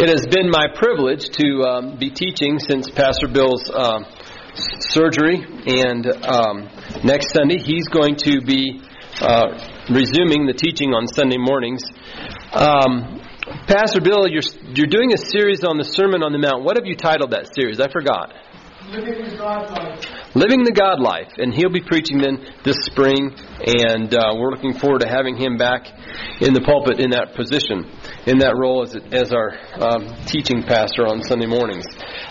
It has been my privilege to um, be teaching since Pastor Bill's uh, surgery, and um, next Sunday he's going to be uh, resuming the teaching on Sunday mornings. Um, Pastor Bill, you're you're doing a series on the Sermon on the Mount. What have you titled that series? I forgot. Living the God life. Living the God life, and he'll be preaching then this spring, and uh, we're looking forward to having him back in the pulpit in that position, in that role as as our um, teaching pastor on Sunday mornings.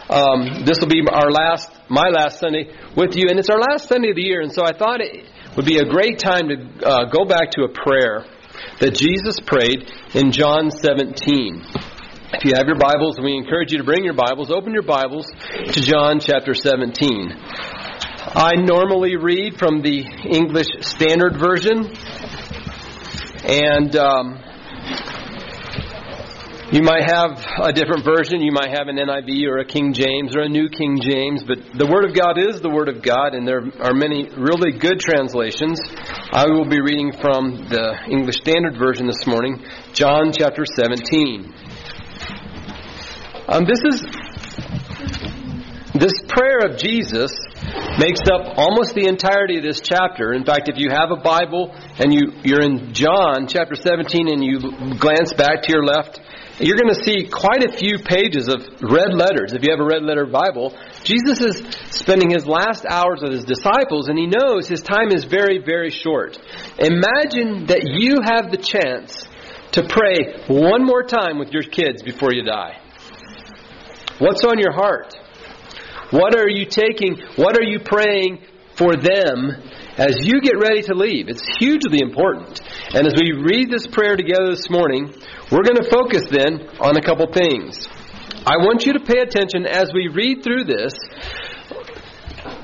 Um, this will be our last, my last Sunday with you, and it's our last Sunday of the year, and so I thought it would be a great time to uh, go back to a prayer that Jesus prayed in John 17. If you have your Bibles, we encourage you to bring your Bibles, open your Bibles to John chapter 17. I normally read from the English Standard Version, and um, you might have a different version. You might have an NIV or a King James or a New King James, but the Word of God is the Word of God, and there are many really good translations. I will be reading from the English Standard Version this morning, John chapter 17. Um, this is this prayer of Jesus makes up almost the entirety of this chapter. In fact, if you have a Bible and you, you're in John chapter 17 and you glance back to your left, you're going to see quite a few pages of red letters. If you have a red letter Bible, Jesus is spending his last hours with his disciples and he knows his time is very, very short. Imagine that you have the chance to pray one more time with your kids before you die. What's on your heart? What are you taking? What are you praying for them as you get ready to leave? It's hugely important. And as we read this prayer together this morning, we're going to focus then on a couple things. I want you to pay attention as we read through this.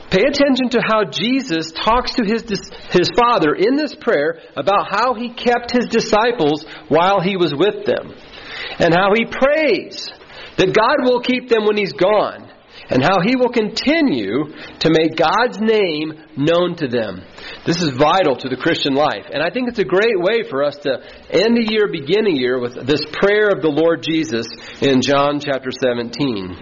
Pay attention to how Jesus talks to his, his Father in this prayer about how he kept his disciples while he was with them. And how he prays that God will keep them when he's gone and how he will continue to make God's name known to them. This is vital to the Christian life. And I think it's a great way for us to end a year, begin a year with this prayer of the Lord Jesus in John chapter 17.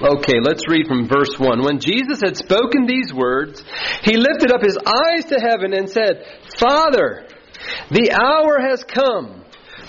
Okay, let's read from verse 1. When Jesus had spoken these words, he lifted up his eyes to heaven and said, Father, the hour has come.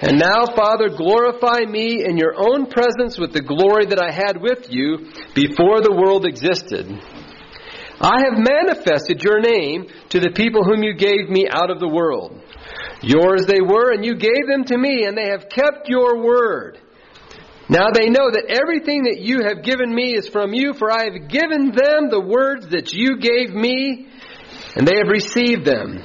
And now, Father, glorify me in your own presence with the glory that I had with you before the world existed. I have manifested your name to the people whom you gave me out of the world. Yours they were, and you gave them to me, and they have kept your word. Now they know that everything that you have given me is from you, for I have given them the words that you gave me, and they have received them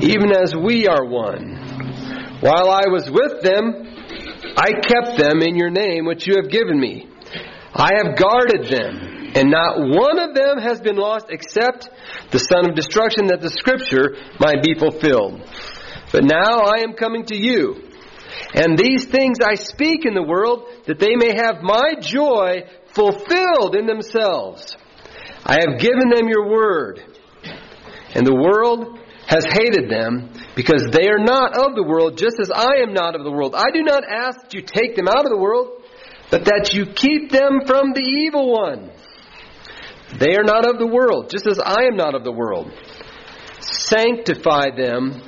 even as we are one. While I was with them, I kept them in your name which you have given me. I have guarded them, and not one of them has been lost except the son of destruction, that the scripture might be fulfilled. But now I am coming to you. And these things I speak in the world, that they may have my joy fulfilled in themselves. I have given them your word. And the world has hated them because they are not of the world, just as I am not of the world. I do not ask that you take them out of the world, but that you keep them from the evil one. They are not of the world, just as I am not of the world. Sanctify them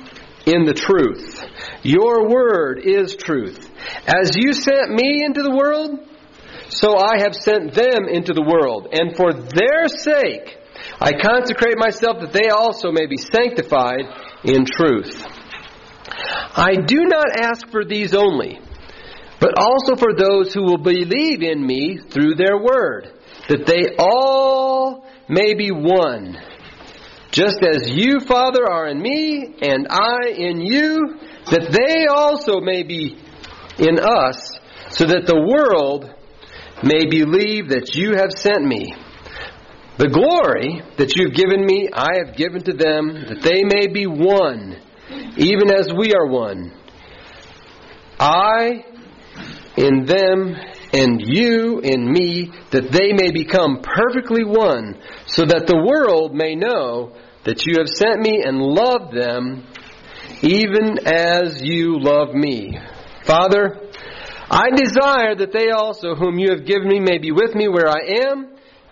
in the truth. Your word is truth. As you sent me into the world, so I have sent them into the world. And for their sake, I consecrate myself that they also may be sanctified in truth. I do not ask for these only, but also for those who will believe in me through their word, that they all may be one. Just as you, Father, are in me, and I in you, that they also may be in us, so that the world may believe that you have sent me. The glory that you've given me, I have given to them, that they may be one, even as we are one. I in them, and you in me, that they may become perfectly one, so that the world may know that you have sent me and loved them, even as you love me. Father, I desire that they also, whom you have given me, may be with me where I am,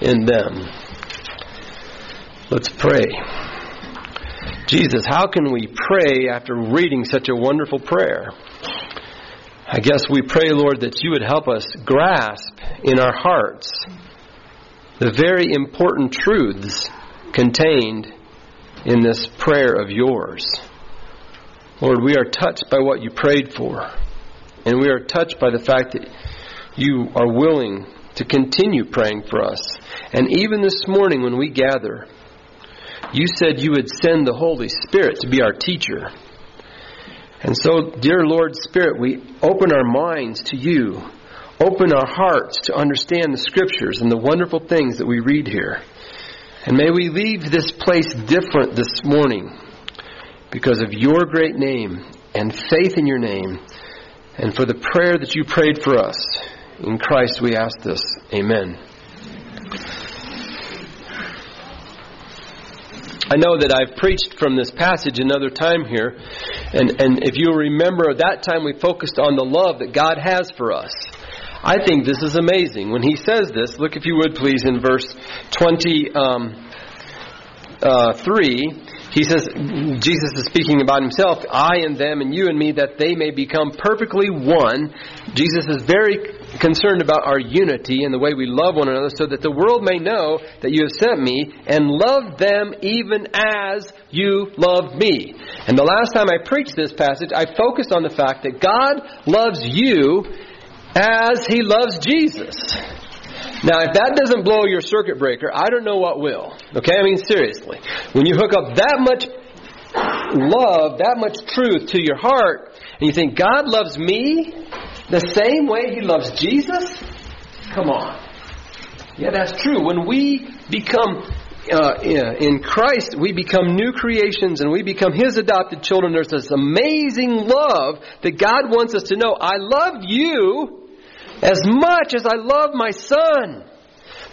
in them. Let's pray. Jesus, how can we pray after reading such a wonderful prayer? I guess we pray, Lord, that you would help us grasp in our hearts the very important truths contained in this prayer of yours. Lord, we are touched by what you prayed for. And we are touched by the fact that you are willing to continue praying for us. And even this morning when we gather, you said you would send the Holy Spirit to be our teacher. And so, dear Lord Spirit, we open our minds to you. Open our hearts to understand the Scriptures and the wonderful things that we read here. And may we leave this place different this morning because of your great name and faith in your name and for the prayer that you prayed for us. In Christ we ask this. Amen. I know that I've preached from this passage another time here, and, and if you remember, that time we focused on the love that God has for us. I think this is amazing. When he says this, look if you would please in verse 23. Um, uh, he says, Jesus is speaking about himself, I and them and you and me, that they may become perfectly one. Jesus is very concerned about our unity and the way we love one another so that the world may know that you have sent me and love them even as you loved me. And the last time I preached this passage, I focused on the fact that God loves you as he loves Jesus. Now, if that doesn't blow your circuit breaker, I don't know what will. Okay? I mean, seriously. When you hook up that much love, that much truth to your heart, and you think, God loves me the same way He loves Jesus? Come on. Yeah, that's true. When we become uh, in Christ, we become new creations and we become His adopted children. There's this amazing love that God wants us to know. I love you as much as I love my son.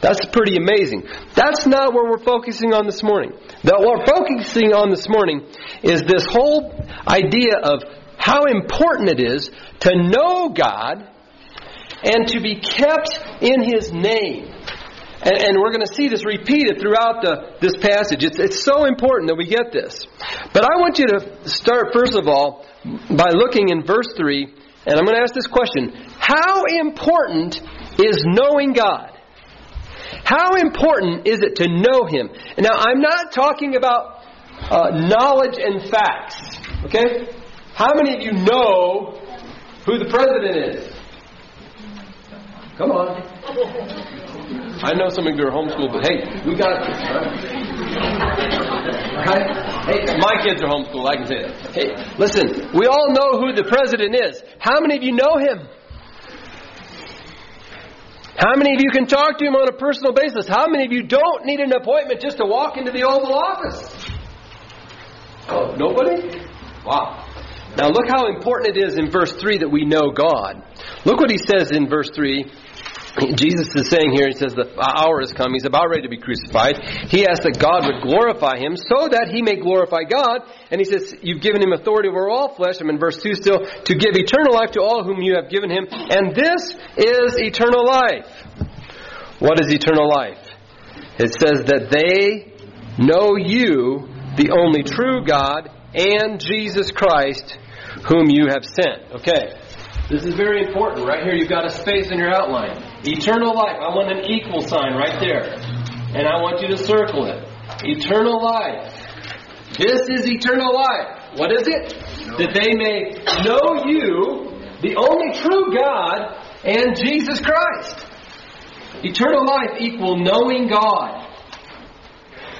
That's pretty amazing. That's not what we're focusing on this morning. what we're focusing on this morning is this whole idea of how important it is to know God and to be kept in His name. And, and we're going to see this repeated throughout the, this passage. It's, it's so important that we get this. But I want you to start, first of all, by looking in verse 3, and I'm going to ask this question how important is knowing God? How important is it to know Him? Now, I'm not talking about uh, knowledge and facts. Okay? How many of you know who the president is? Come on. I know some of you are homeschooled, but hey, we got this. Right? Hey, my kids are homeschooled. I can say that. Hey, listen, we all know who the president is. How many of you know him? How many of you can talk to him on a personal basis? How many of you don't need an appointment just to walk into the Oval Office? Oh, nobody? Wow. Now look how important it is in verse 3 that we know God. Look what he says in verse 3. Jesus is saying here, he says the hour has come. He's about ready to be crucified. He asks that God would glorify him so that he may glorify God. And he says, You've given him authority over all flesh. I'm in verse 2 still, to give eternal life to all whom you have given him. And this is eternal life. What is eternal life? It says that they know you, the only true God, and Jesus Christ, whom you have sent. Okay. This is very important. Right here, you've got a space in your outline. Eternal life. I want an equal sign right there. And I want you to circle it. Eternal life. This is eternal life. What is it? That they may know you, the only true God, and Jesus Christ. Eternal life equal knowing God.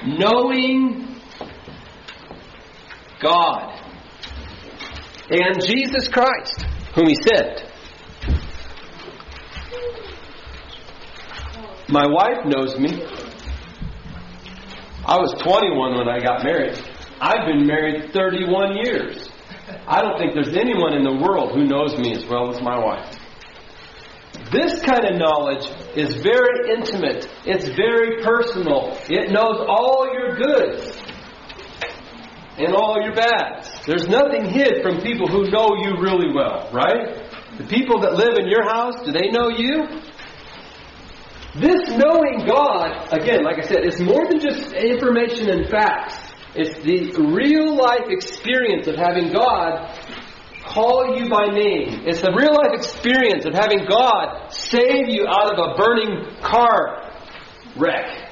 Knowing God. And Jesus Christ whom he sent. My wife knows me. I was 21 when I got married. I've been married 31 years. I don't think there's anyone in the world who knows me as well as my wife. This kind of knowledge is very intimate. It's very personal. It knows all your goods and all your bads. There's nothing hid from people who know you really well, right? The people that live in your house, do they know you? This knowing God, again, like I said, it's more than just information and facts. It's the real life experience of having God call you by name. It's the real life experience of having God save you out of a burning car wreck.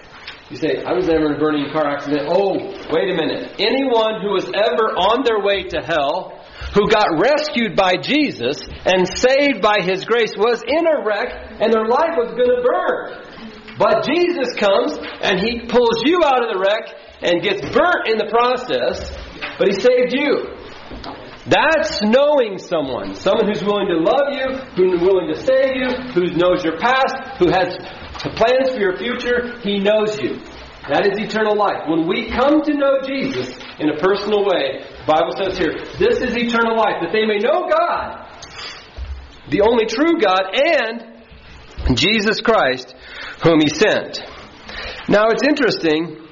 You say, I was never in a burning car accident. Oh, wait a minute. Anyone who was ever on their way to hell, who got rescued by Jesus and saved by His grace, was in a wreck and their life was going to burn. But Jesus comes and He pulls you out of the wreck and gets burnt in the process, but He saved you. That's knowing someone. Someone who's willing to love you, who's willing to save you, who knows your past, who has the plans for your future, He knows you. That is eternal life. When we come to know Jesus in a personal way, the Bible says here, this is eternal life, that they may know God, the only true God, and Jesus Christ, whom He sent. Now it's interesting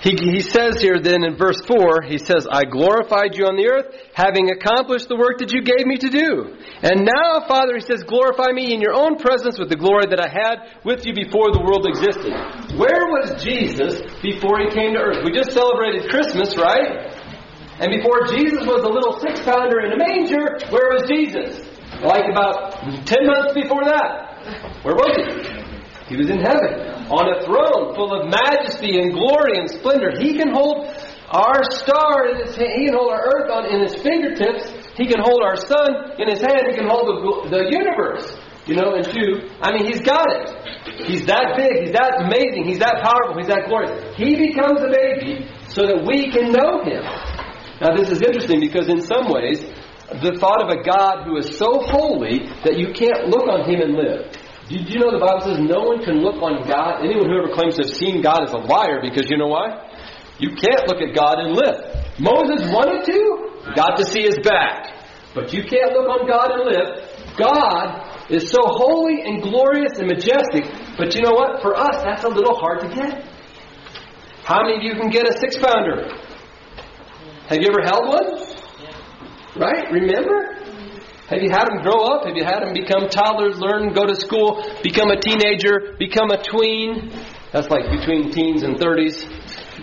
he, he says here then in verse 4, he says, I glorified you on the earth, having accomplished the work that you gave me to do. And now, Father, he says, glorify me in your own presence with the glory that I had with you before the world existed. Where was Jesus before he came to earth? We just celebrated Christmas, right? And before Jesus was a little six pounder in a manger, where was Jesus? Like about 10 months before that. Where was he? He was in heaven on a throne full of majesty and glory and splendor. He can hold our star in his hand. He can hold our earth on, in his fingertips. He can hold our sun in his hand. He can hold the, the universe, you know, in two. I mean, he's got it. He's that big. He's that amazing. He's that powerful. He's that glorious. He becomes a baby so that we can know him. Now, this is interesting because in some ways, the thought of a God who is so holy that you can't look on him and live. Did you know the Bible says no one can look on God? Anyone who ever claims to have seen God is a liar because you know why? You can't look at God and live. Moses wanted to, got to see his back. But you can't look on God and live. God is so holy and glorious and majestic, but you know what? For us, that's a little hard to get. How many of you can get a six pounder? Have you ever held one? Right? Remember? Have you had them grow up? Have you had them become toddlers, learn, go to school, become a teenager, become a tween? That's like between teens and 30s,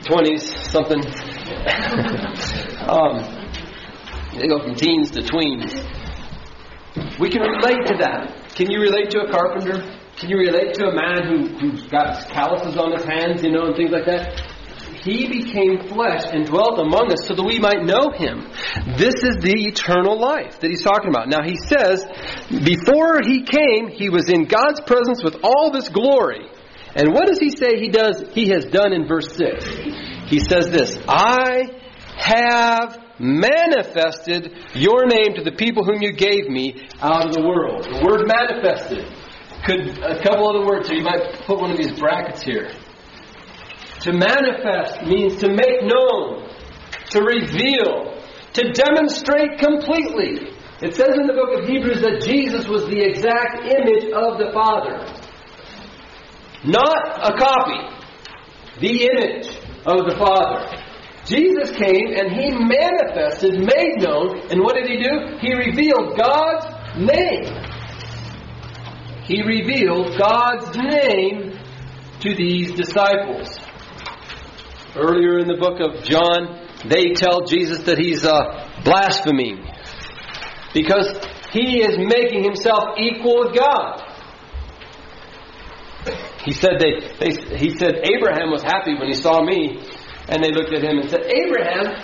20s, something. um, they go from teens to tweens. We can relate to that. Can you relate to a carpenter? Can you relate to a man who, who's got calluses on his hands, you know, and things like that? He became flesh and dwelt among us so that we might know him. This is the eternal life that he's talking about. Now he says, before he came, he was in God's presence with all this glory. And what does he say he does he has done in verse 6? He says this, I have manifested your name to the people whom you gave me out of the world. The word manifested. Could a couple other words here, you might put one of these brackets here. To manifest means to make known, to reveal, to demonstrate completely. It says in the book of Hebrews that Jesus was the exact image of the Father. not a copy, the image of the Father. Jesus came and he manifested, made known, and what did he do? He revealed God's name. He revealed God's name to these disciples. Earlier in the book of John, they tell Jesus that he's uh, blaspheming because he is making himself equal with God. He said they, they, he said Abraham was happy when he saw me, and they looked at him and said, Abraham,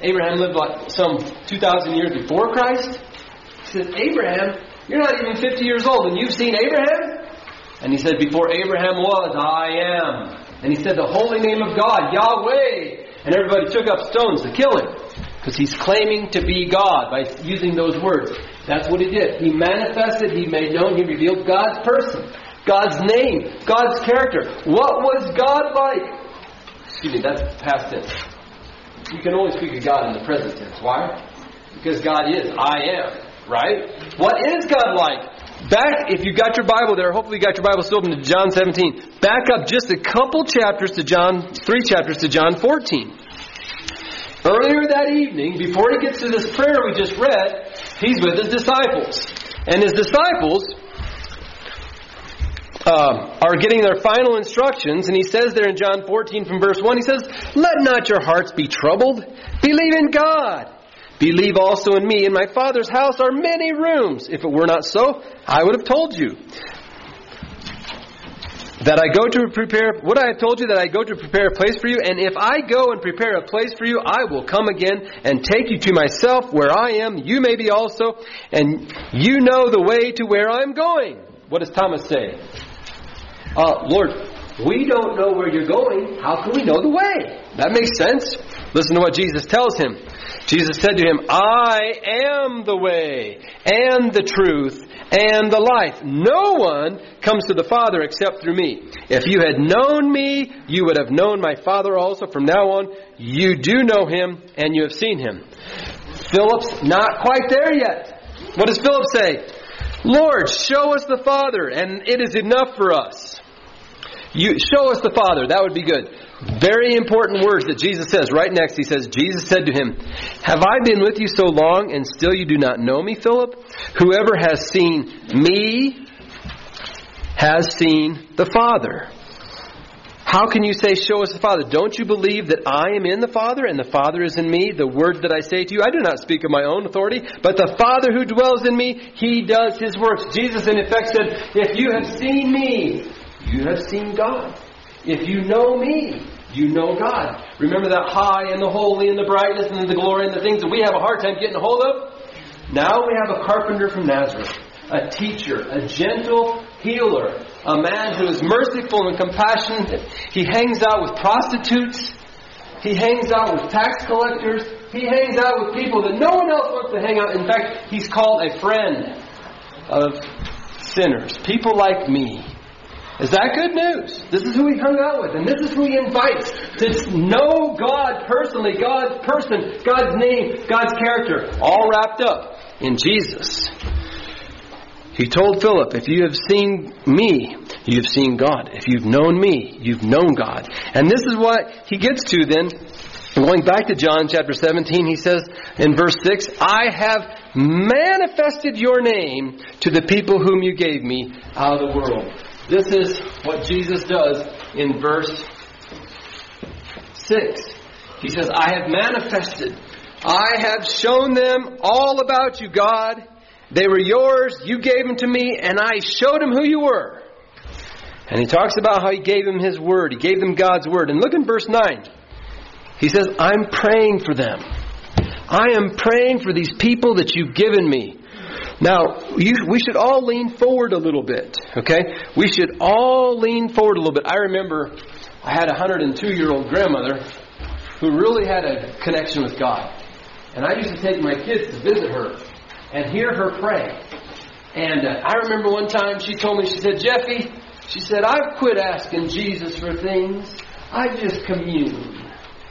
Abraham lived like some two thousand years before Christ. He said, Abraham, you're not even fifty years old, and you've seen Abraham. And he said, Before Abraham was, I am. And he said, The holy name of God, Yahweh. And everybody took up stones to kill him because he's claiming to be God by using those words. That's what he did. He manifested, he made known, he revealed God's person, God's name, God's character. What was God like? Excuse me, that's past tense. You can only speak of God in the present tense. Why? Because God is I am, right? What is God like? Back, if you got your Bible there, hopefully you got your Bible still open to John 17. Back up just a couple chapters to John, three chapters to John 14. Earlier that evening, before he gets to this prayer we just read, he's with his disciples. And his disciples uh, are getting their final instructions, and he says there in John 14 from verse 1, he says, Let not your hearts be troubled. Believe in God. Believe also in me. In my Father's house are many rooms. If it were not so, I would have told you that I go to prepare, what I have told you, that I go to prepare a place for you, and if I go and prepare a place for you, I will come again and take you to myself where I am, you may be also, and you know the way to where I'm going. What does Thomas say? Uh, Lord, we don't know where you're going. How can we know the way? That makes sense. Listen to what Jesus tells him. Jesus said to him, I am the way and the truth and the life. No one comes to the Father except through me. If you had known me, you would have known my Father also. From now on, you do know him and you have seen him. Philip's not quite there yet. What does Philip say? Lord, show us the Father, and it is enough for us. You show us the Father. That would be good. Very important words that Jesus says. Right next, he says, Jesus said to him, Have I been with you so long, and still you do not know me, Philip? Whoever has seen me has seen the Father. How can you say, Show us the Father? Don't you believe that I am in the Father and the Father is in me? The word that I say to you, I do not speak of my own authority, but the Father who dwells in me, he does his works. Jesus, in effect, said, If you have seen me, you have seen God. If you know me, you know God. Remember that high and the holy and the brightness and the glory and the things that we have a hard time getting a hold of? Now we have a carpenter from Nazareth, a teacher, a gentle healer, a man who is merciful and compassionate. He hangs out with prostitutes. He hangs out with tax collectors. He hangs out with people that no one else wants to hang out. In fact, he's called a friend of sinners, people like me. Is that good news? This is who he hung out with, and this is who he invites to know God personally, God's person, God's name, God's character, all wrapped up in Jesus. He told Philip, If you have seen me, you have seen God. If you've known me, you've known God. And this is what he gets to then. Going back to John chapter 17, he says in verse 6, I have manifested your name to the people whom you gave me out of the world. This is what Jesus does in verse 6. He says, I have manifested, I have shown them all about you, God. They were yours, you gave them to me, and I showed them who you were. And he talks about how he gave them his word, he gave them God's word. And look in verse 9. He says, I'm praying for them. I am praying for these people that you've given me. Now, you, we should all lean forward a little bit, okay? We should all lean forward a little bit. I remember I had a 102 year old grandmother who really had a connection with God. And I used to take my kids to visit her and hear her pray. And uh, I remember one time she told me, she said, Jeffy, she said, I've quit asking Jesus for things. I just commune.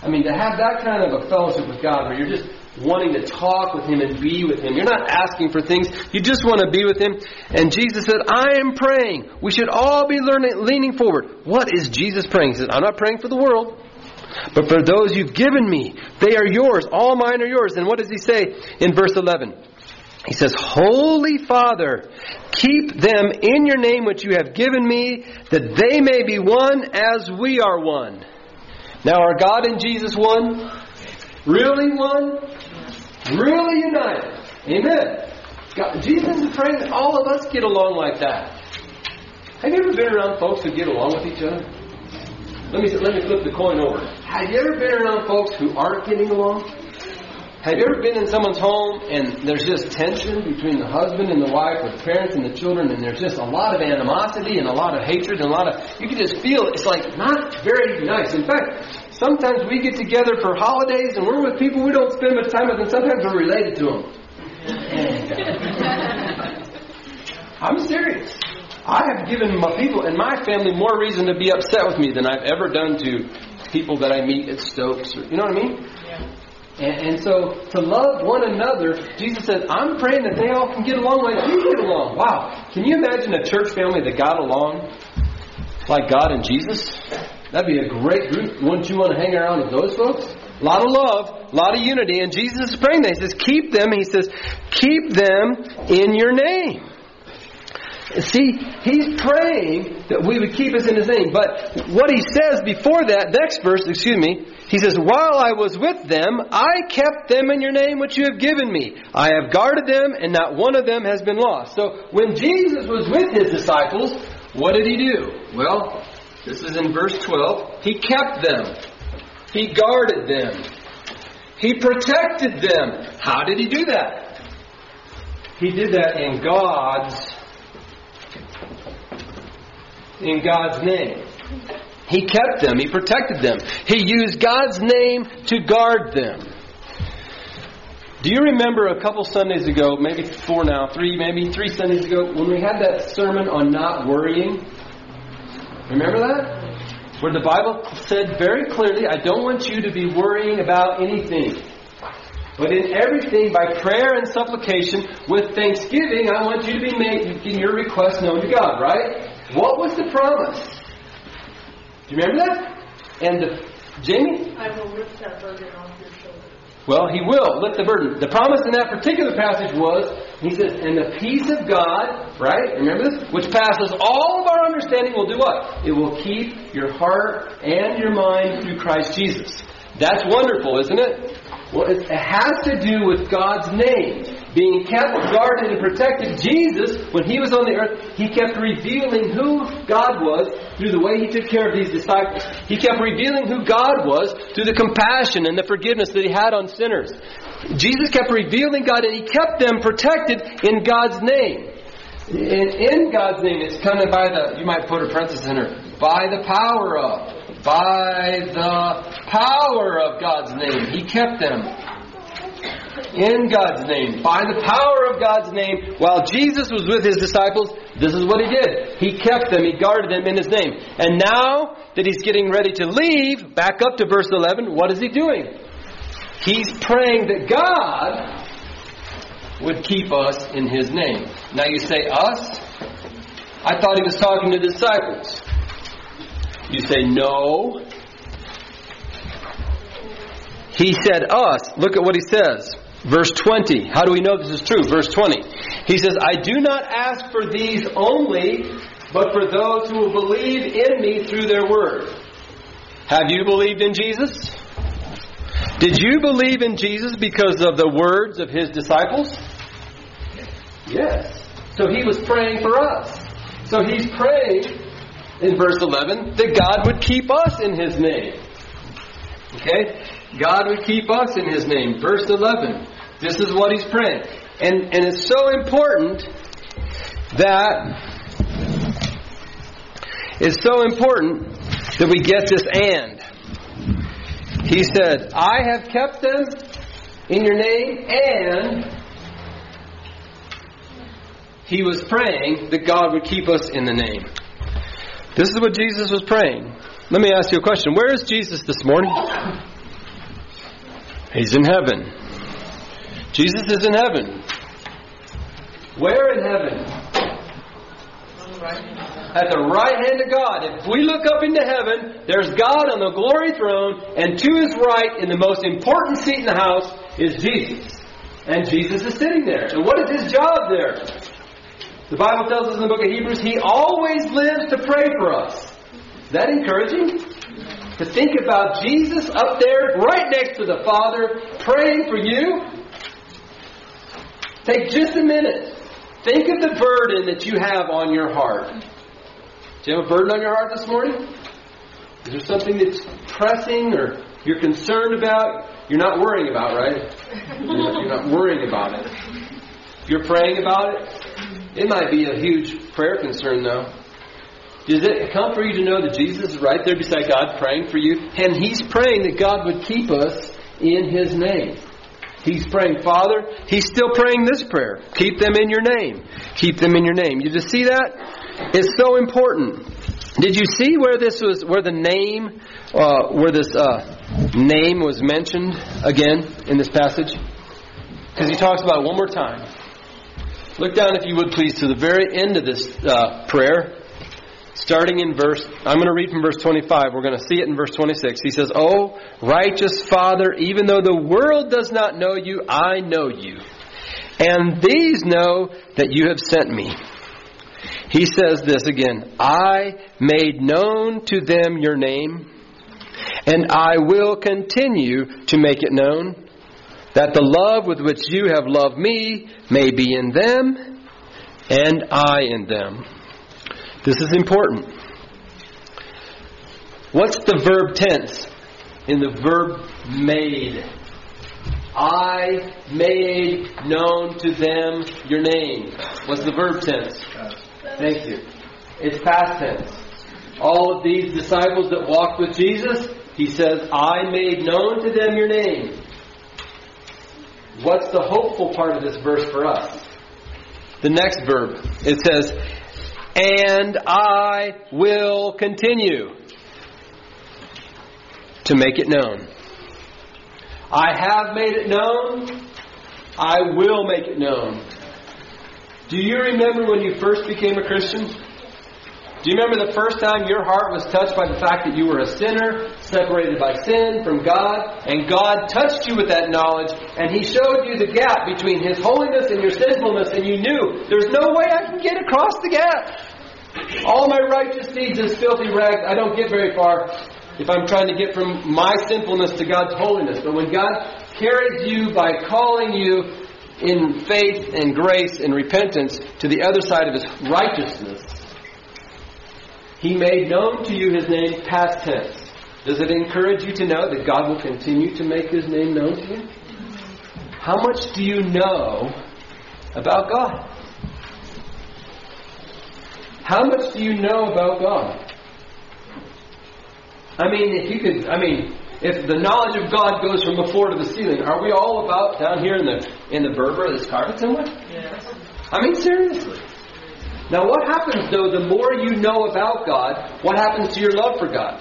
I mean, to have that kind of a fellowship with God where you're just wanting to talk with Him and be with Him. You're not asking for things. You just want to be with Him. And Jesus said, I am praying. We should all be learning, leaning forward. What is Jesus praying? He said, I'm not praying for the world. But for those you've given me, they are yours. All mine are yours. And what does he say in verse 11? He says, Holy Father, keep them in your name which you have given me, that they may be one as we are one. Now, are God and Jesus one? Really one? Really united? Amen. God, Jesus is praying that all of us get along like that. Have you ever been around folks who get along with each other? Let me let me flip the coin over. Have you ever been around folks who aren't getting along? Have you ever been in someone's home and there's just tension between the husband and the wife, or the parents and the children, and there's just a lot of animosity and a lot of hatred and a lot of you can just feel it's like not very nice. In fact, sometimes we get together for holidays and we're with people we don't spend much time with, and sometimes we're related to them. I'm serious. I have given my people and my family more reason to be upset with me than I've ever done to people that I meet at Stokes. Or, you know what I mean? And, and, so to love one another, Jesus said, I'm praying that they all can get along like you get along. Wow. Can you imagine a church family that got along like God and Jesus? That'd be a great group. Wouldn't you want to hang around with those folks? A lot of love, a lot of unity, and Jesus is praying that. He says, keep them, he says, keep them in your name. See, he's praying that we would keep us in his name. But what he says before that, next verse, excuse me, he says, While I was with them, I kept them in your name which you have given me. I have guarded them, and not one of them has been lost. So when Jesus was with his disciples, what did he do? Well, this is in verse 12. He kept them. He guarded them. He protected them. How did he do that? He did that in God's in God's name. He kept them, He protected them. He used God's name to guard them. Do you remember a couple Sundays ago, maybe four now, three, maybe three Sundays ago, when we had that sermon on not worrying? Remember that? Where the Bible said very clearly, I don't want you to be worrying about anything. But in everything, by prayer and supplication, with thanksgiving, I want you to be making your request known to God, right? What was the promise? Do you remember that? And the, Jamie? I will lift that burden off. Well, he will lift the burden. The promise in that particular passage was, he says, and the peace of God, right? Remember this? Which passes all of our understanding will do what? It will keep your heart and your mind through Christ Jesus. That's wonderful, isn't it? Well, it has to do with God's name being kept guarded and protected. Jesus, when he was on the earth, he kept revealing who God was through the way he took care of these disciples. He kept revealing who God was through the compassion and the forgiveness that he had on sinners. Jesus kept revealing God and he kept them protected in God's name. In, in God's name, it's kind of by the, you might put a parenthesis in there, by the power of by the power of God's name. He kept them in God's name, by the power of God's name. While Jesus was with his disciples, this is what he did. He kept them, he guarded them in his name. And now that he's getting ready to leave, back up to verse 11, what is he doing? He's praying that God would keep us in his name. Now you say, us? I thought he was talking to the disciples. You say, no. He said, us. Look at what he says. Verse 20. How do we know this is true? Verse 20. He says, I do not ask for these only, but for those who will believe in me through their word. Have you believed in Jesus? Did you believe in Jesus because of the words of his disciples? Yes. So he was praying for us. So he's praying in verse 11 that God would keep us in His name. Okay? God would keep us in His name. Verse 11. This is what He's praying. And, and it's so important that it's so important that we get this and. He said, I have kept them in your name and he was praying that God would keep us in the name. This is what Jesus was praying. Let me ask you a question. Where is Jesus this morning? He's in heaven. Jesus is in heaven. Where in heaven? At the right hand of God. If we look up into heaven, there's God on the glory throne, and to his right, in the most important seat in the house, is Jesus. And Jesus is sitting there. And what is his job there? The Bible tells us in the book of Hebrews, he always lives to pray for us. Is that encouraging? To think about Jesus up there, right next to the Father, praying for you. Take just a minute. Think of the burden that you have on your heart. Do you have a burden on your heart this morning? Is there something that's pressing or you're concerned about? You're not worrying about, right? You're not worrying about it. You're praying about it. It might be a huge prayer concern, though. Does it come for you to know that Jesus is right there beside God praying for you? And He's praying that God would keep us in His name. He's praying, Father. He's still praying this prayer. Keep them in your name. Keep them in your name. You just see that? It's so important. Did you see where this was, where the name, uh, where this uh, name was mentioned again in this passage? Because he talks about it one more time. Look down, if you would please, to the very end of this uh, prayer starting in verse, I'm going to read from verse 25. We're going to see it in verse 26. He says, Oh, righteous Father, even though the world does not know you, I know you. And these know that you have sent me. He says this again I made known to them your name, and I will continue to make it known, that the love with which you have loved me may be in them, and I in them. This is important. What's the verb tense in the verb made? I made known to them your name. What's the verb tense? Thank you. It's past tense. All of these disciples that walked with Jesus, he says, I made known to them your name. What's the hopeful part of this verse for us? The next verb. It says, and I will continue to make it known. I have made it known. I will make it known. Do you remember when you first became a Christian? Do you remember the first time your heart was touched by the fact that you were a sinner, separated by sin from God, and God touched you with that knowledge, and He showed you the gap between His holiness and your sinfulness, and you knew there's no way I can get across the gap. All my righteous deeds is filthy rags. I don't get very far if I'm trying to get from my sinfulness to God's holiness. But when God carries you by calling you in faith and grace and repentance to the other side of His righteousness, he made known to you his name past tense. Does it encourage you to know that God will continue to make his name known to you? How much do you know about God? How much do you know about God? I mean, if you could, I mean, if the knowledge of God goes from the floor to the ceiling, are we all about down here in the in the Berber, this carpet somewhere? Yes. I mean, seriously. Now, what happens though? The more you know about God, what happens to your love for God?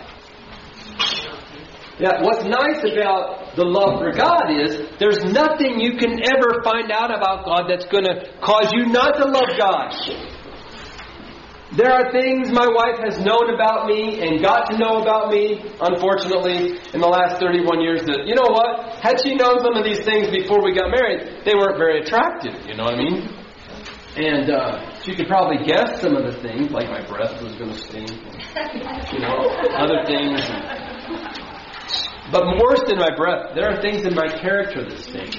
Yeah, what's nice about the love for God is there's nothing you can ever find out about God that's going to cause you not to love God. There are things my wife has known about me and got to know about me, unfortunately, in the last 31 years that, you know what? Had she known some of these things before we got married, they weren't very attractive, you know what I mean? And uh, she could probably guess some of the things, like my breath was going to stink, you know, other things. But worse than my breath, there are things in my character that stink.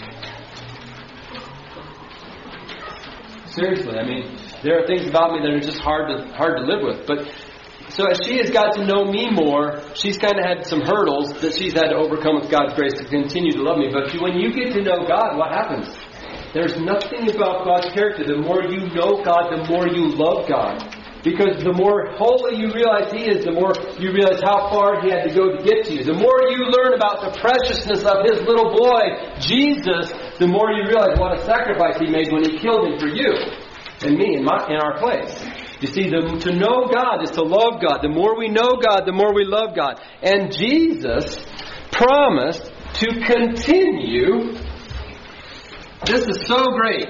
Seriously, I mean, there are things about me that are just hard to hard to live with. But so as she has got to know me more, she's kind of had some hurdles that she's had to overcome with God's grace to continue to love me. But when you get to know God, what happens? There's nothing about God's character. The more you know God, the more you love God. Because the more holy you realize He is, the more you realize how far He had to go to get to you. The more you learn about the preciousness of His little boy, Jesus, the more you realize what a sacrifice He made when He killed Him for you and me in, my, in our place. You see, the, to know God is to love God. The more we know God, the more we love God. And Jesus promised to continue this is so great.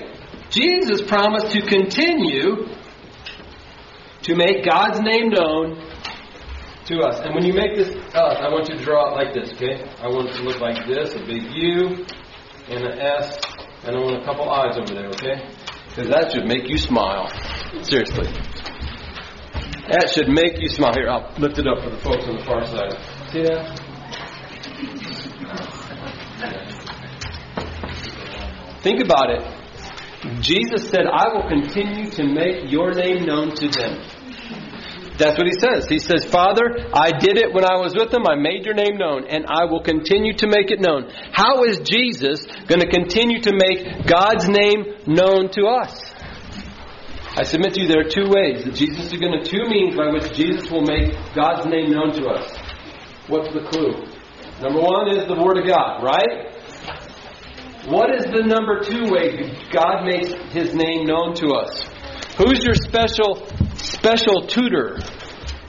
Jesus promised to continue to make God's name known to us. And when you make this I want you to draw it like this, okay? I want it to look like this, a big U and an S, and I want a couple eyes over there, okay? Because that should make you smile. Seriously. That should make you smile. Here, I'll lift it up for the folks on the far side. See that? Think about it. Jesus said, I will continue to make your name known to them. That's what he says. He says, Father, I did it when I was with them. I made your name known, and I will continue to make it known. How is Jesus going to continue to make God's name known to us? I submit to you there are two ways that Jesus is going to, two means by which Jesus will make God's name known to us. What's the clue? Number one is the Word of God, right? What is the number two way God makes His name known to us? Who's your special special tutor?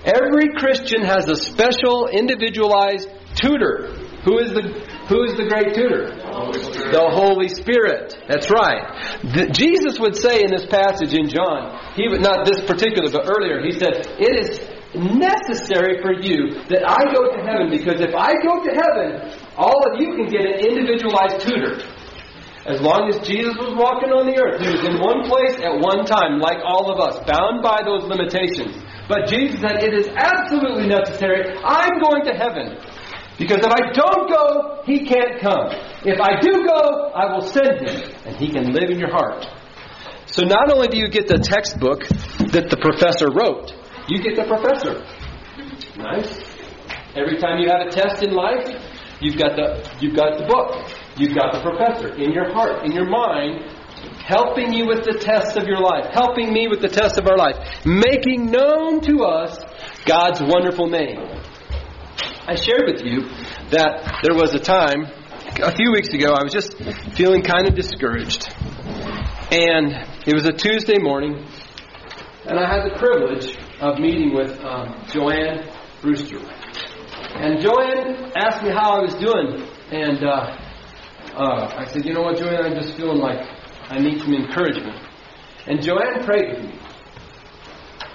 Every Christian has a special, individualized tutor. Who is the who is the great tutor? Holy The Holy Spirit. That's right. The, Jesus would say in this passage in John, he would not this particular, but earlier, he said, "It is necessary for you that I go to heaven because if I go to heaven, all of you can get an individualized tutor." As long as Jesus was walking on the earth, he was in one place at one time, like all of us, bound by those limitations. But Jesus said, It is absolutely necessary. I'm going to heaven. Because if I don't go, he can't come. If I do go, I will send him, and he can live in your heart. So not only do you get the textbook that the professor wrote, you get the professor. Nice. Every time you have a test in life, you've got the you've got the book. You've got the professor in your heart, in your mind, helping you with the test of your life, helping me with the test of our life, making known to us God's wonderful name. I shared with you that there was a time, a few weeks ago, I was just feeling kind of discouraged. And it was a Tuesday morning, and I had the privilege of meeting with um, Joanne Brewster. And Joanne asked me how I was doing, and uh, uh, I said, You know what, Joanne, I'm just feeling like I need some encouragement. And Joanne prayed with me.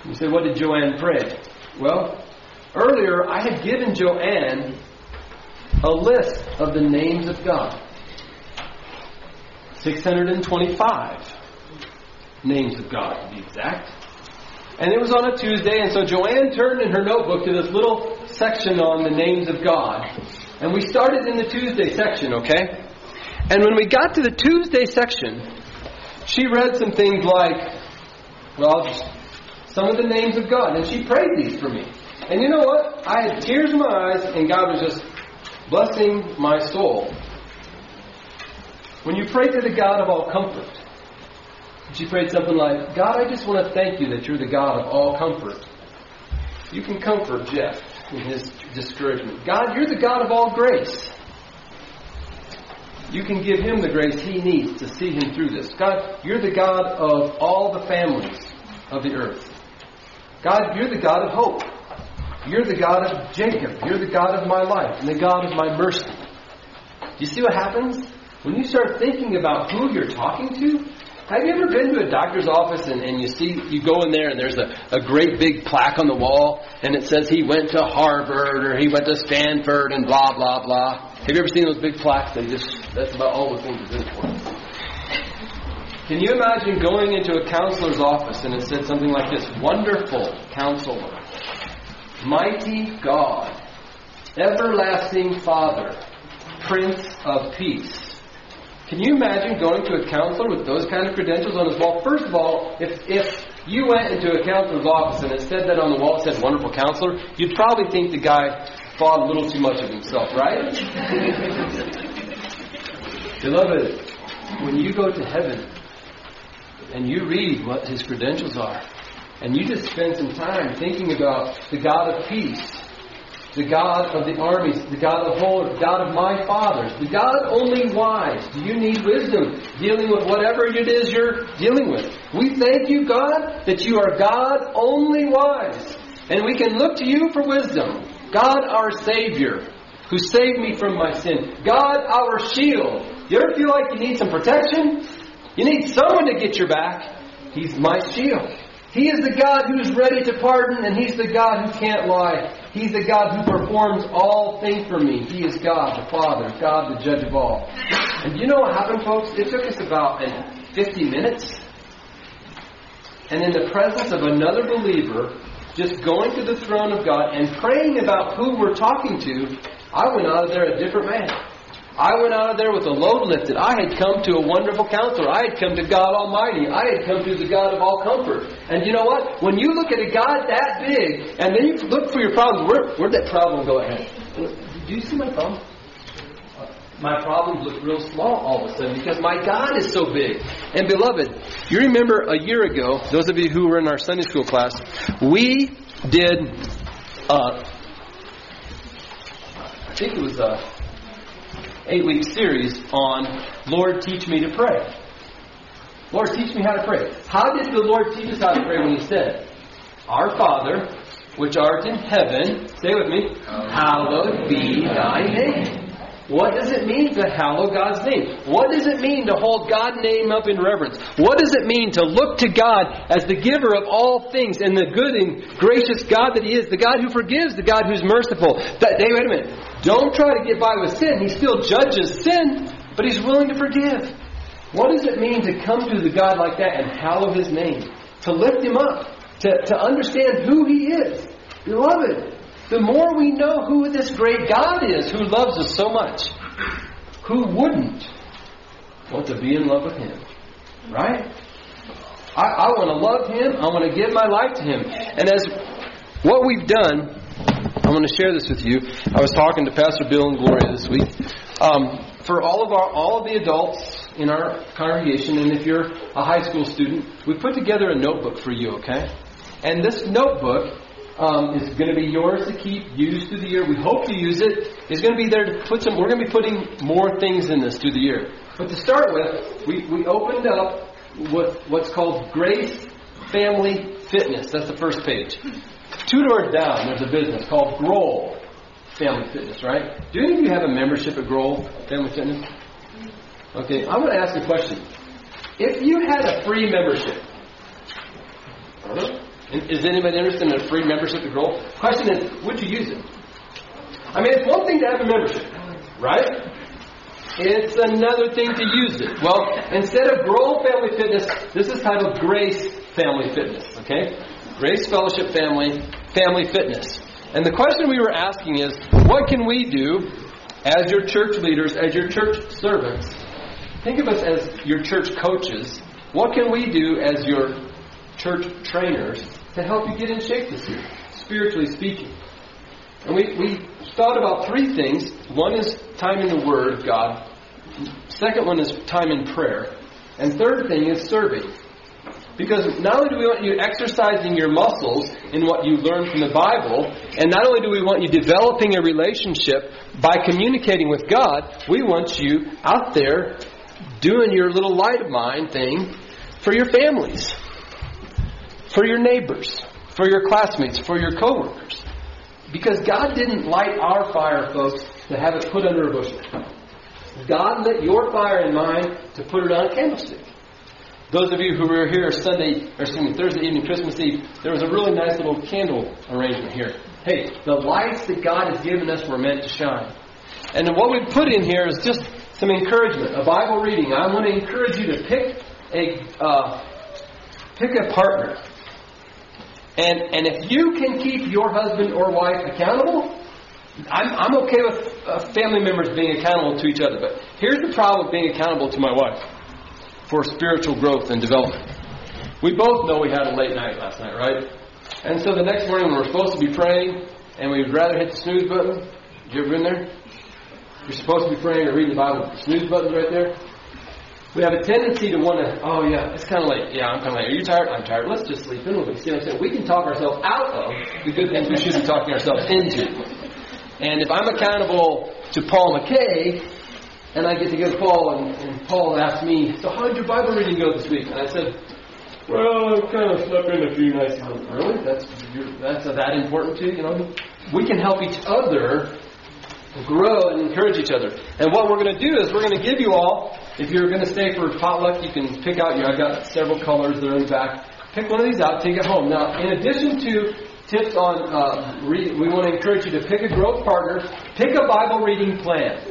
You said, What did Joanne pray? Well, earlier I had given Joanne a list of the names of God 625 names of God, to be exact. And it was on a Tuesday, and so Joanne turned in her notebook to this little section on the names of God. And we started in the Tuesday section, okay? And when we got to the Tuesday section, she read some things like, well, some of the names of God. And she prayed these for me. And you know what? I had tears in my eyes, and God was just blessing my soul. When you pray to the God of all comfort, she prayed something like, God, I just want to thank you that you're the God of all comfort. You can comfort Jeff in his discouragement. God, you're the God of all grace. You can give him the grace he needs to see him through this. God, you're the God of all the families of the earth. God, you're the God of hope. You're the God of Jacob. You're the God of my life and the God of my mercy. Do you see what happens? When you start thinking about who you're talking to, have you ever been to a doctor's office and, and you see, you go in there and there's a, a great big plaque on the wall and it says he went to Harvard or he went to Stanford and blah, blah, blah. Have you ever seen those big plaques? They just, that's about all the things it's in for. Can you imagine going into a counselor's office and it said something like this Wonderful counselor, mighty God, everlasting Father, Prince of Peace. Can you imagine going to a counselor with those kind of credentials on his wall? First of all, if, if you went into a counselor's office and it said that on the wall, it said wonderful counselor, you'd probably think the guy thought a little too much of himself, right? Beloved, when you go to heaven and you read what his credentials are, and you just spend some time thinking about the God of peace, the God of the armies, the God of holy, the God of my fathers, the God only wise. Do you need wisdom dealing with whatever it is you're dealing with? We thank you, God, that you are God only wise. And we can look to you for wisdom. God our Savior, who saved me from my sin. God our shield, You ever feel like you need some protection? You need someone to get your back. He's my shield. He is the God who's ready to pardon, and He's the God who can't lie. He's the God who performs all things for me. He is God, the Father, God, the judge of all. And you know what happened, folks? It took us about 50 minutes. And in the presence of another believer, just going to the throne of God and praying about who we're talking to, I went out of there a different man. I went out of there with a load lifted. I had come to a wonderful counselor. I had come to God Almighty. I had come to the God of all comfort. And you know what? When you look at a God that big, and then you look for your problems, where, where'd that problem go ahead? Do you see my problem? My problems look real small all of a sudden because my God is so big. And beloved, you remember a year ago, those of you who were in our Sunday school class, we did, uh, I think it was a eight week series on Lord, teach me to pray. Lord, teach me how to pray. How did the Lord teach us how to pray when He said, Our Father, which art in heaven, say with me, hallowed be thy name. What does it mean to hallow God's name? What does it mean to hold God's name up in reverence? What does it mean to look to God as the giver of all things and the good and gracious God that He is, the God who forgives, the God who's merciful? That, hey, wait a minute. Don't try to get by with sin. He still judges sin, but He's willing to forgive. What does it mean to come to the God like that and hallow His name? To lift Him up, to, to understand who He is. Beloved, the more we know who this great God is who loves us so much, who wouldn't want to be in love with Him? Right? I, I want to love Him. I want to give my life to Him. And as what we've done, I want to share this with you. I was talking to Pastor Bill and Gloria this week. Um, for all of our all of the adults in our congregation, and if you're a high school student, we put together a notebook for you. Okay, and this notebook um, is going to be yours to keep, used through the year. We hope to use it. It's going to be there to put some. We're going to be putting more things in this through the year. But to start with, we, we opened up what, what's called Grace Family Fitness. That's the first page. Two doors down, there's a business called Grohl Family Fitness, right? Do any of you have a membership at Grohl Family Fitness? Okay, I'm going to ask a question. If you had a free membership, is anybody interested in a free membership to Grohl? Question is, would you use it? I mean, it's one thing to have a membership, right? It's another thing to use it. Well, instead of Grohl Family Fitness, this is titled Grace Family Fitness, okay? Grace Fellowship Family, Family Fitness. And the question we were asking is, what can we do as your church leaders, as your church servants? Think of us as your church coaches. What can we do as your church trainers to help you get in shape this year, spiritually speaking. And we, we thought about three things. One is time in the Word of God. Second one is time in prayer. And third thing is serving. Because not only do we want you exercising your muscles in what you learn from the Bible, and not only do we want you developing a relationship by communicating with God, we want you out there doing your little light of mine thing for your families for your neighbors, for your classmates, for your coworkers. Because God didn't light our fire, folks, to have it put under a bushel. God lit your fire and mine to put it on a candlestick. Those of you who were here Sunday, or excuse me, Thursday evening, Christmas Eve, there was a really nice little candle arrangement here. Hey, the lights that God has given us were meant to shine. And what we put in here is just some encouragement, a Bible reading. I want to encourage you to pick a uh, pick a partner and, and if you can keep your husband or wife accountable, I'm, I'm okay with uh, family members being accountable to each other. But here's the problem with being accountable to my wife for spiritual growth and development. We both know we had a late night last night, right? And so the next morning when we're supposed to be praying and we'd rather hit the snooze button, you ever been there? You're supposed to be praying or reading the Bible. The snooze button's right there we have a tendency to want to, oh yeah, it's kind of like, Yeah, I'm kind of like, Are you tired? I'm tired. Let's just sleep in little bit. See what I'm saying? We can talk ourselves out of the good things we should be talking ourselves into. And if I'm accountable to Paul McKay, and I get to go to Paul, and, and Paul asks me, so how did your Bible reading go this week? And I said, well, I kind of slept in a few nights. Really? That's that's that important to you? You know, we can help each other grow and encourage each other. And what we're going to do is we're going to give you all, if you're going to stay for potluck, you can pick out, you know, I've got several colors that are in the back. Pick one of these out, take it home. Now, in addition to tips on, uh, read, we want to encourage you to pick a growth partner, pick a Bible reading plan.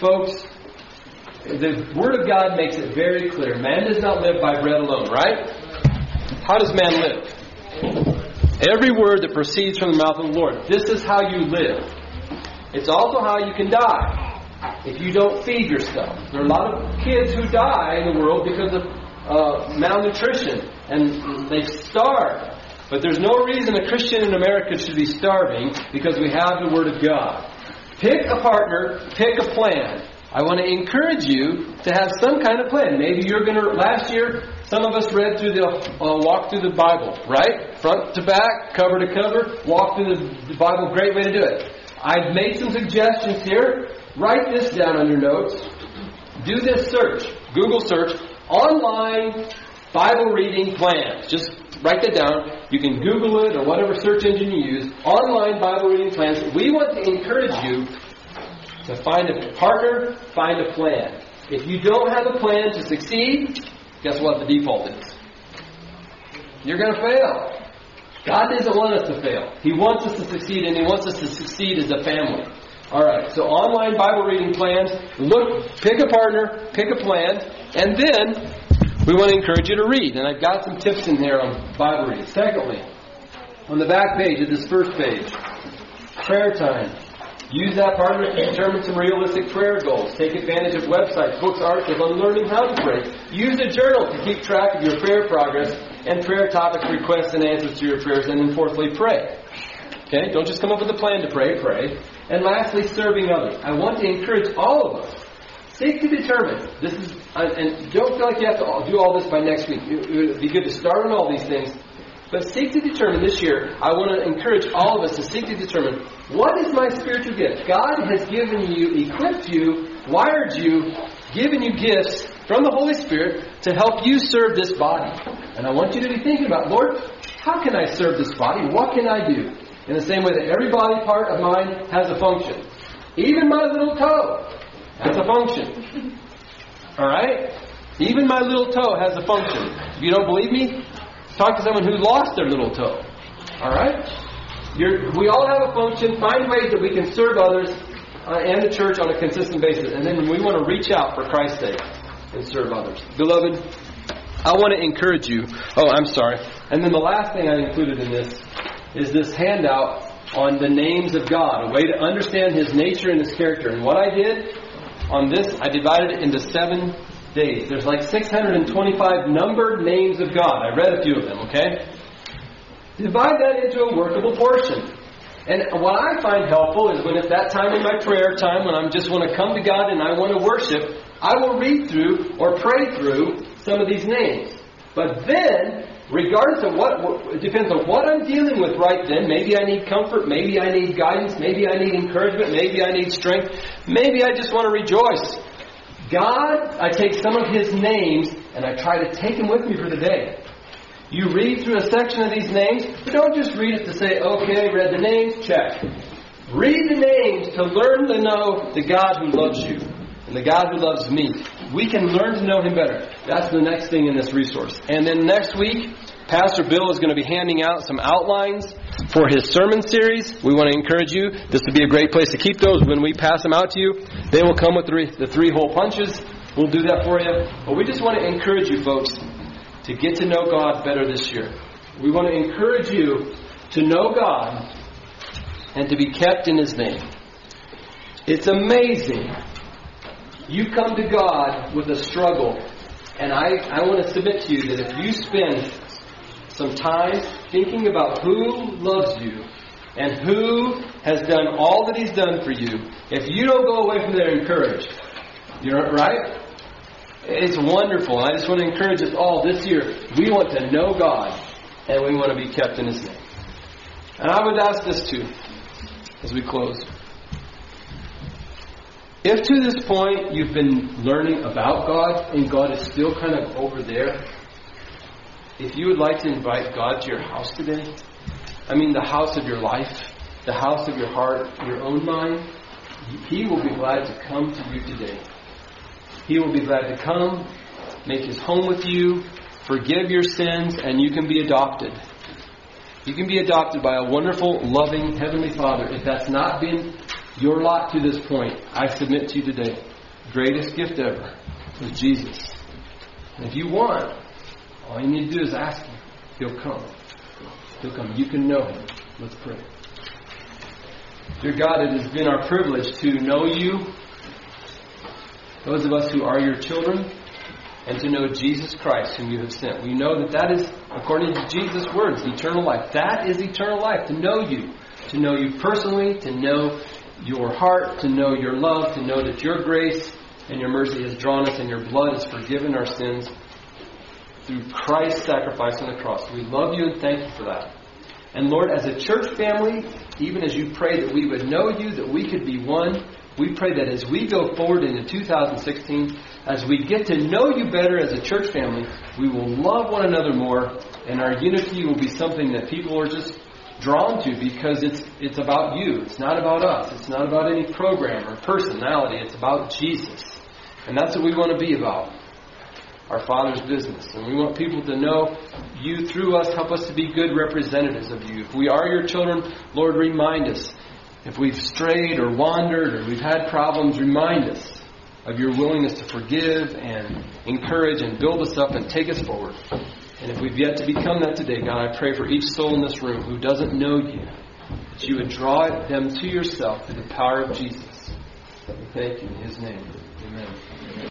Folks, the Word of God makes it very clear. Man does not live by bread alone, right? How does man live? Every word that proceeds from the mouth of the Lord. This is how you live. It's also how you can die if you don't feed yourself. There are a lot of kids who die in the world because of uh, malnutrition and they starve. But there's no reason a Christian in America should be starving because we have the Word of God. Pick a partner, pick a plan. I want to encourage you to have some kind of plan. Maybe you're going to, last year, some of us read through the, uh, walk through the Bible, right? Front to back, cover to cover, walk through the, the Bible, great way to do it. I've made some suggestions here. Write this down on your notes. Do this search, Google search, online Bible reading plans. Just write that down. You can Google it or whatever search engine you use. Online Bible reading plans. We want to encourage you to find a partner, find a plan. If you don't have a plan to succeed, guess what the default is? You're going to fail. God doesn't want us to fail. He wants us to succeed, and He wants us to succeed as a family. All right, so online Bible reading plans. Look, pick a partner, pick a plan, and then we want to encourage you to read. And I've got some tips in here on Bible reading. Secondly, on the back page of this first page, prayer time. Use that partner to determine some realistic prayer goals. Take advantage of websites, books, articles on learning how to pray. Use a journal to keep track of your prayer progress and prayer topics, requests, and answers to your prayers. And then fourthly, pray. Okay? Don't just come up with a plan to pray, pray. And lastly, serving others. I want to encourage all of us. Seek to determine. This is, uh, and don't feel like you have to do all this by next week. It would be good to start on all these things but seek to determine this year, I want to encourage all of us to seek to determine what is my spiritual gift? God has given you, equipped you, wired you, given you gifts from the Holy Spirit to help you serve this body. And I want you to be thinking about, Lord, how can I serve this body? What can I do? In the same way that every body part of mine has a function. Even my little toe has a function. All right? Even my little toe has a function. If you don't believe me, Talk to someone who lost their little toe. All right? You're, we all have a function. Find ways that we can serve others uh, and the church on a consistent basis. And then we want to reach out for Christ's sake and serve others. Beloved, I want to encourage you. Oh, I'm sorry. And then the last thing I included in this is this handout on the names of God, a way to understand His nature and His character. And what I did on this, I divided it into seven days. There's like 625 numbered names of God. I read a few of them, okay? Divide that into a workable portion. And what I find helpful is when it's that time in my prayer time, when I just want to come to God and I want to worship, I will read through or pray through some of these names. But then, regardless of what, it depends on what I'm dealing with right then. Maybe I need comfort, maybe I need guidance, maybe I need encouragement, maybe I need strength, maybe I just want to rejoice. God, I take some of His names and I try to take them with me for the day. You read through a section of these names, but don't just read it to say, okay, read the names, check. Read the names to learn to know the God who loves you and the God who loves me. We can learn to know Him better. That's the next thing in this resource. And then next week, Pastor Bill is going to be handing out some outlines for his sermon series. We want to encourage you. This would be a great place to keep those when we pass them out to you. They will come with the three hole punches. We'll do that for you. But we just want to encourage you, folks, to get to know God better this year. We want to encourage you to know God and to be kept in His name. It's amazing. You come to God with a struggle, and I, I want to submit to you that if you spend some time thinking about who loves you and who has done all that He's done for you, if you don't go away from there encouraged, you're right? It's wonderful. I just want to encourage us all this year. We want to know God and we want to be kept in His name. And I would ask this too as we close. If to this point you've been learning about God and God is still kind of over there, if you would like to invite God to your house today, I mean the house of your life, the house of your heart, your own mind, He will be glad to come to you today. He will be glad to come, make his home with you, forgive your sins, and you can be adopted. You can be adopted by a wonderful, loving Heavenly Father. If that's not been your lot to this point, I submit to you today. Greatest gift ever is Jesus. And if you want, all you need to do is ask Him. He'll come. He'll come. You can know Him. Let's pray. Dear God, it has been our privilege to know you, those of us who are your children, and to know Jesus Christ, whom you have sent. We know that that is, according to Jesus' words, eternal life. That is eternal life, to know you, to know you personally, to know your heart, to know your love, to know that your grace and your mercy has drawn us and your blood has forgiven our sins through Christ's sacrifice on the cross. We love you and thank you for that. And Lord, as a church family, even as you pray that we would know you, that we could be one, we pray that as we go forward into 2016, as we get to know you better as a church family, we will love one another more, and our unity will be something that people are just drawn to because it's it's about you. It's not about us. It's not about any program or personality. It's about Jesus. And that's what we want to be about. Our Father's business. And we want people to know you through us. Help us to be good representatives of you. If we are your children, Lord, remind us. If we've strayed or wandered or we've had problems, remind us of your willingness to forgive and encourage and build us up and take us forward. And if we've yet to become that today, God, I pray for each soul in this room who doesn't know you, that you would draw them to yourself through the power of Jesus. We thank you in his name.